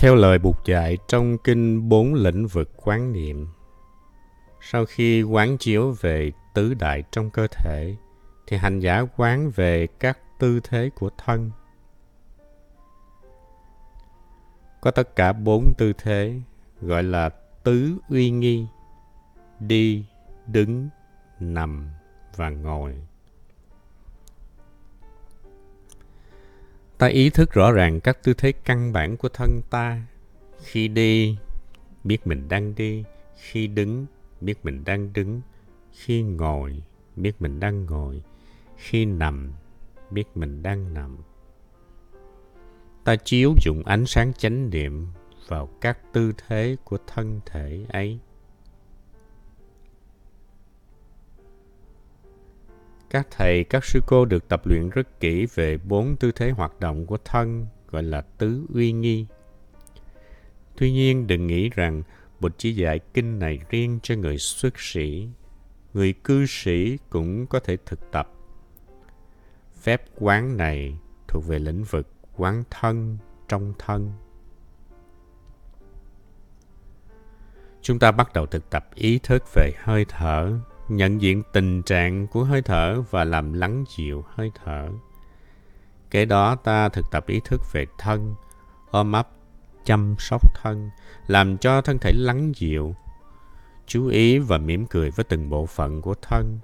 Theo lời buộc dạy trong kinh bốn lĩnh vực quán niệm, sau khi quán chiếu về tứ đại trong cơ thể, thì hành giả quán về các tư thế của thân. Có tất cả bốn tư thế gọi là tứ uy nghi, đi, đứng, nằm và ngồi. Ta ý thức rõ ràng các tư thế căn bản của thân ta. Khi đi, biết mình đang đi. Khi đứng, biết mình đang đứng. Khi ngồi, biết mình đang ngồi. Khi nằm, biết mình đang nằm. Ta chiếu dụng ánh sáng chánh niệm vào các tư thế của thân thể ấy. Các thầy, các sư cô được tập luyện rất kỹ về bốn tư thế hoạt động của thân, gọi là tứ uy nghi. Tuy nhiên, đừng nghĩ rằng Bụt chỉ dạy kinh này riêng cho người xuất sĩ. Người cư sĩ cũng có thể thực tập. Phép quán này thuộc về lĩnh vực quán thân trong thân. Chúng ta bắt đầu thực tập ý thức về hơi thở nhận diện tình trạng của hơi thở và làm lắng dịu hơi thở. Kế đó ta thực tập ý thức về thân, ôm ấp, chăm sóc thân, làm cho thân thể lắng dịu. Chú ý và mỉm cười với từng bộ phận của thân.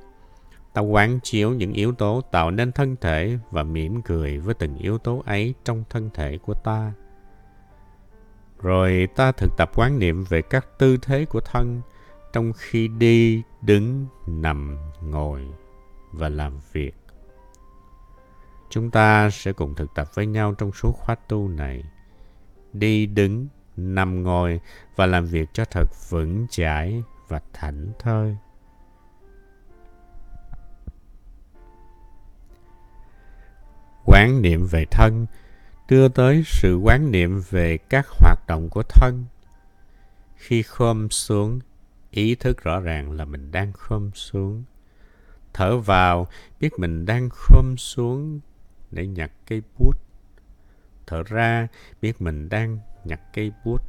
Ta quán chiếu những yếu tố tạo nên thân thể và mỉm cười với từng yếu tố ấy trong thân thể của ta. Rồi ta thực tập quán niệm về các tư thế của thân, trong khi đi, đứng, nằm, ngồi và làm việc. Chúng ta sẽ cùng thực tập với nhau trong số khóa tu này. Đi, đứng, nằm, ngồi và làm việc cho thật vững chãi và thảnh thơi. Quán niệm về thân đưa tới sự quán niệm về các hoạt động của thân. Khi khom xuống, ý thức rõ ràng là mình đang khom xuống. Thở vào, biết mình đang khom xuống để nhặt cây bút. Thở ra, biết mình đang nhặt cây bút.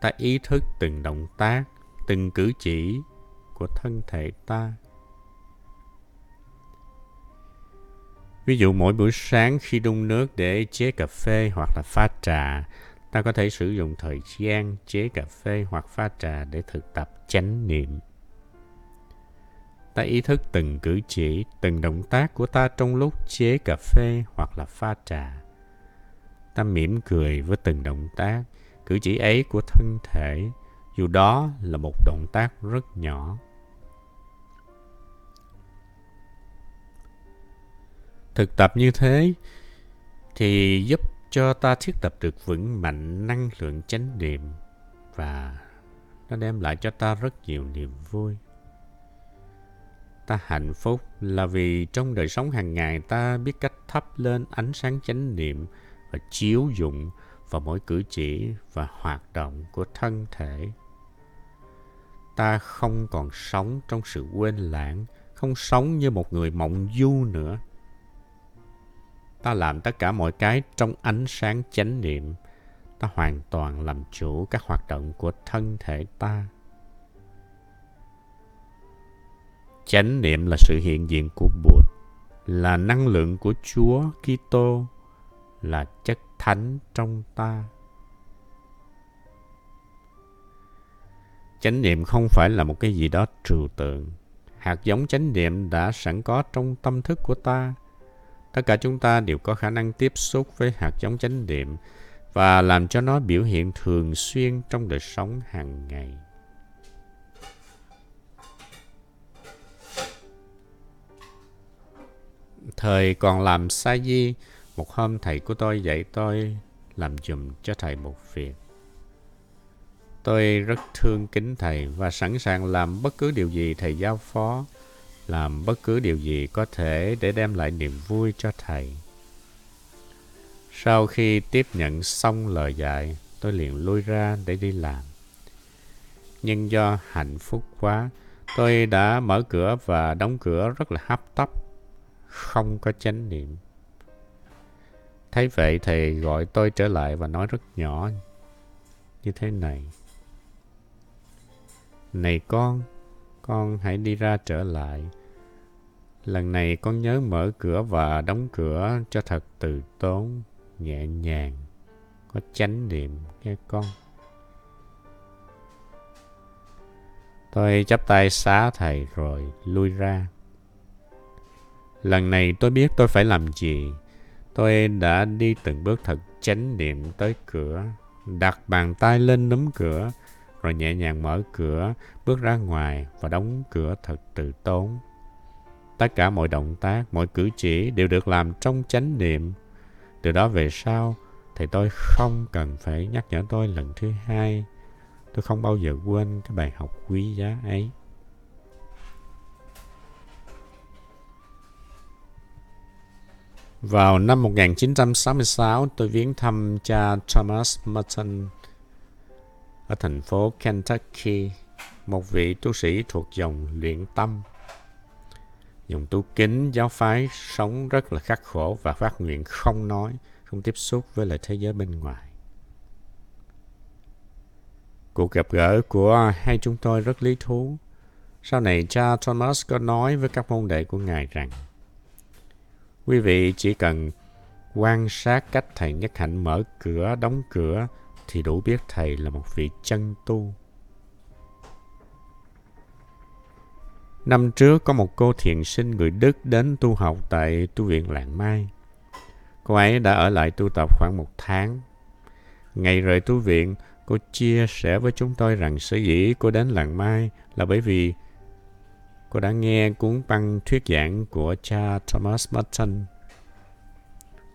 Ta ý thức từng động tác, từng cử chỉ của thân thể ta. Ví dụ mỗi buổi sáng khi đun nước để chế cà phê hoặc là pha trà ta có thể sử dụng thời gian chế cà phê hoặc pha trà để thực tập chánh niệm. Ta ý thức từng cử chỉ, từng động tác của ta trong lúc chế cà phê hoặc là pha trà. Ta mỉm cười với từng động tác, cử chỉ ấy của thân thể, dù đó là một động tác rất nhỏ. Thực tập như thế thì giúp cho ta thiết tập được vững mạnh năng lượng chánh niệm và nó đem lại cho ta rất nhiều niềm vui. Ta hạnh phúc là vì trong đời sống hàng ngày ta biết cách thắp lên ánh sáng chánh niệm và chiếu dụng vào mỗi cử chỉ và hoạt động của thân thể. Ta không còn sống trong sự quên lãng, không sống như một người mộng du nữa ta làm tất cả mọi cái trong ánh sáng chánh niệm. Ta hoàn toàn làm chủ các hoạt động của thân thể ta. Chánh niệm là sự hiện diện của bụt, là năng lượng của chúa kitô, là chất thánh trong ta. Chánh niệm không phải là một cái gì đó trừu tượng. Hạt giống chánh niệm đã sẵn có trong tâm thức của ta. Tất cả chúng ta đều có khả năng tiếp xúc với hạt giống chánh niệm và làm cho nó biểu hiện thường xuyên trong đời sống hàng ngày. Thời còn làm sa di, một hôm thầy của tôi dạy tôi làm dùm cho thầy một việc. Tôi rất thương kính thầy và sẵn sàng làm bất cứ điều gì thầy giao phó làm bất cứ điều gì có thể để đem lại niềm vui cho thầy. Sau khi tiếp nhận xong lời dạy, tôi liền lui ra để đi làm. Nhưng do hạnh phúc quá, tôi đã mở cửa và đóng cửa rất là hấp tấp, không có chánh niệm. Thấy vậy thầy gọi tôi trở lại và nói rất nhỏ như thế này. Này con, con hãy đi ra trở lại. Lần này con nhớ mở cửa và đóng cửa cho thật từ tốn, nhẹ nhàng, có chánh niệm nghe con. Tôi chắp tay xá thầy rồi lui ra. Lần này tôi biết tôi phải làm gì. Tôi đã đi từng bước thật chánh niệm tới cửa, đặt bàn tay lên nấm cửa, rồi nhẹ nhàng mở cửa, bước ra ngoài và đóng cửa thật từ tốn. Tất cả mọi động tác, mọi cử chỉ đều được làm trong chánh niệm. Từ đó về sau, thì tôi không cần phải nhắc nhở tôi lần thứ hai. Tôi không bao giờ quên cái bài học quý giá ấy. Vào năm 1966, tôi viếng thăm cha Thomas Merton ở thành phố Kentucky, một vị tu sĩ thuộc dòng luyện tâm. Dòng tu kính giáo phái sống rất là khắc khổ và phát nguyện không nói, không tiếp xúc với lại thế giới bên ngoài. Cuộc gặp gỡ của hai chúng tôi rất lý thú. Sau này cha Thomas có nói với các môn đệ của Ngài rằng Quý vị chỉ cần quan sát cách Thầy Nhất Hạnh mở cửa, đóng cửa thì đủ biết Thầy là một vị chân tu. Năm trước có một cô thiền sinh người Đức đến tu học tại tu viện Lạng Mai. Cô ấy đã ở lại tu tập khoảng một tháng. Ngày rời tu viện, cô chia sẻ với chúng tôi rằng sở dĩ cô đến Lạng Mai là bởi vì cô đã nghe cuốn băng thuyết giảng của cha Thomas Merton.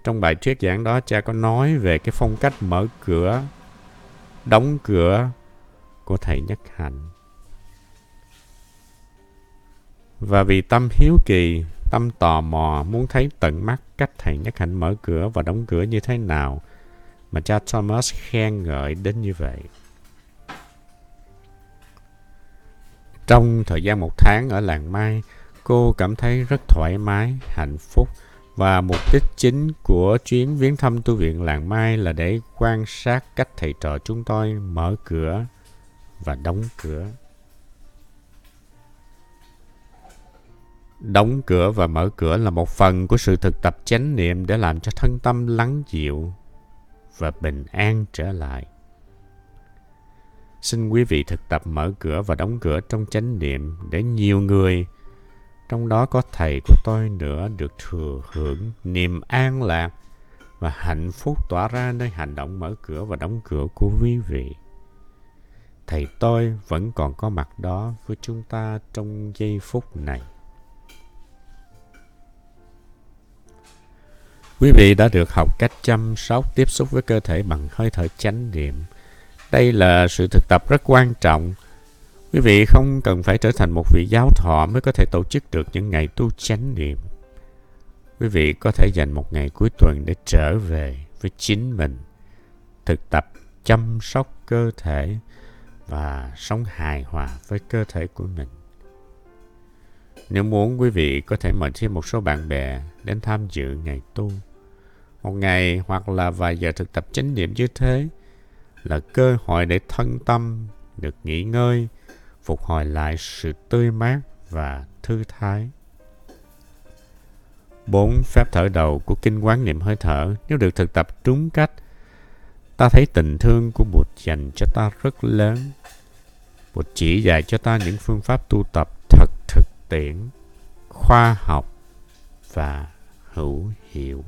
Trong bài thuyết giảng đó, cha có nói về cái phong cách mở cửa, đóng cửa của thầy Nhất Hạnh. Và vì tâm hiếu kỳ, tâm tò mò muốn thấy tận mắt cách thầy Nhất Hạnh mở cửa và đóng cửa như thế nào mà cha Thomas khen ngợi đến như vậy. Trong thời gian một tháng ở làng Mai, cô cảm thấy rất thoải mái, hạnh phúc và mục đích chính của chuyến viếng thăm tu viện làng Mai là để quan sát cách thầy trò chúng tôi mở cửa và đóng cửa. Đóng cửa và mở cửa là một phần của sự thực tập chánh niệm để làm cho thân tâm lắng dịu và bình an trở lại. Xin quý vị thực tập mở cửa và đóng cửa trong chánh niệm để nhiều người, trong đó có thầy của tôi nữa, được thừa hưởng niềm an lạc và hạnh phúc tỏa ra nơi hành động mở cửa và đóng cửa của quý vị. Thầy tôi vẫn còn có mặt đó với chúng ta trong giây phút này. Quý vị đã được học cách chăm sóc tiếp xúc với cơ thể bằng hơi thở chánh niệm. Đây là sự thực tập rất quan trọng. Quý vị không cần phải trở thành một vị giáo thọ mới có thể tổ chức được những ngày tu chánh niệm. Quý vị có thể dành một ngày cuối tuần để trở về với chính mình, thực tập chăm sóc cơ thể và sống hài hòa với cơ thể của mình. Nếu muốn quý vị có thể mời thêm một số bạn bè đến tham dự ngày tu. Một ngày hoặc là vài giờ thực tập chánh niệm như thế là cơ hội để thân tâm được nghỉ ngơi, phục hồi lại sự tươi mát và thư thái. Bốn phép thở đầu của kinh quán niệm hơi thở nếu được thực tập đúng cách, ta thấy tình thương của Bụt dành cho ta rất lớn. Bụt chỉ dạy cho ta những phương pháp tu tập thật thực tiễn, khoa học và hữu hiệu.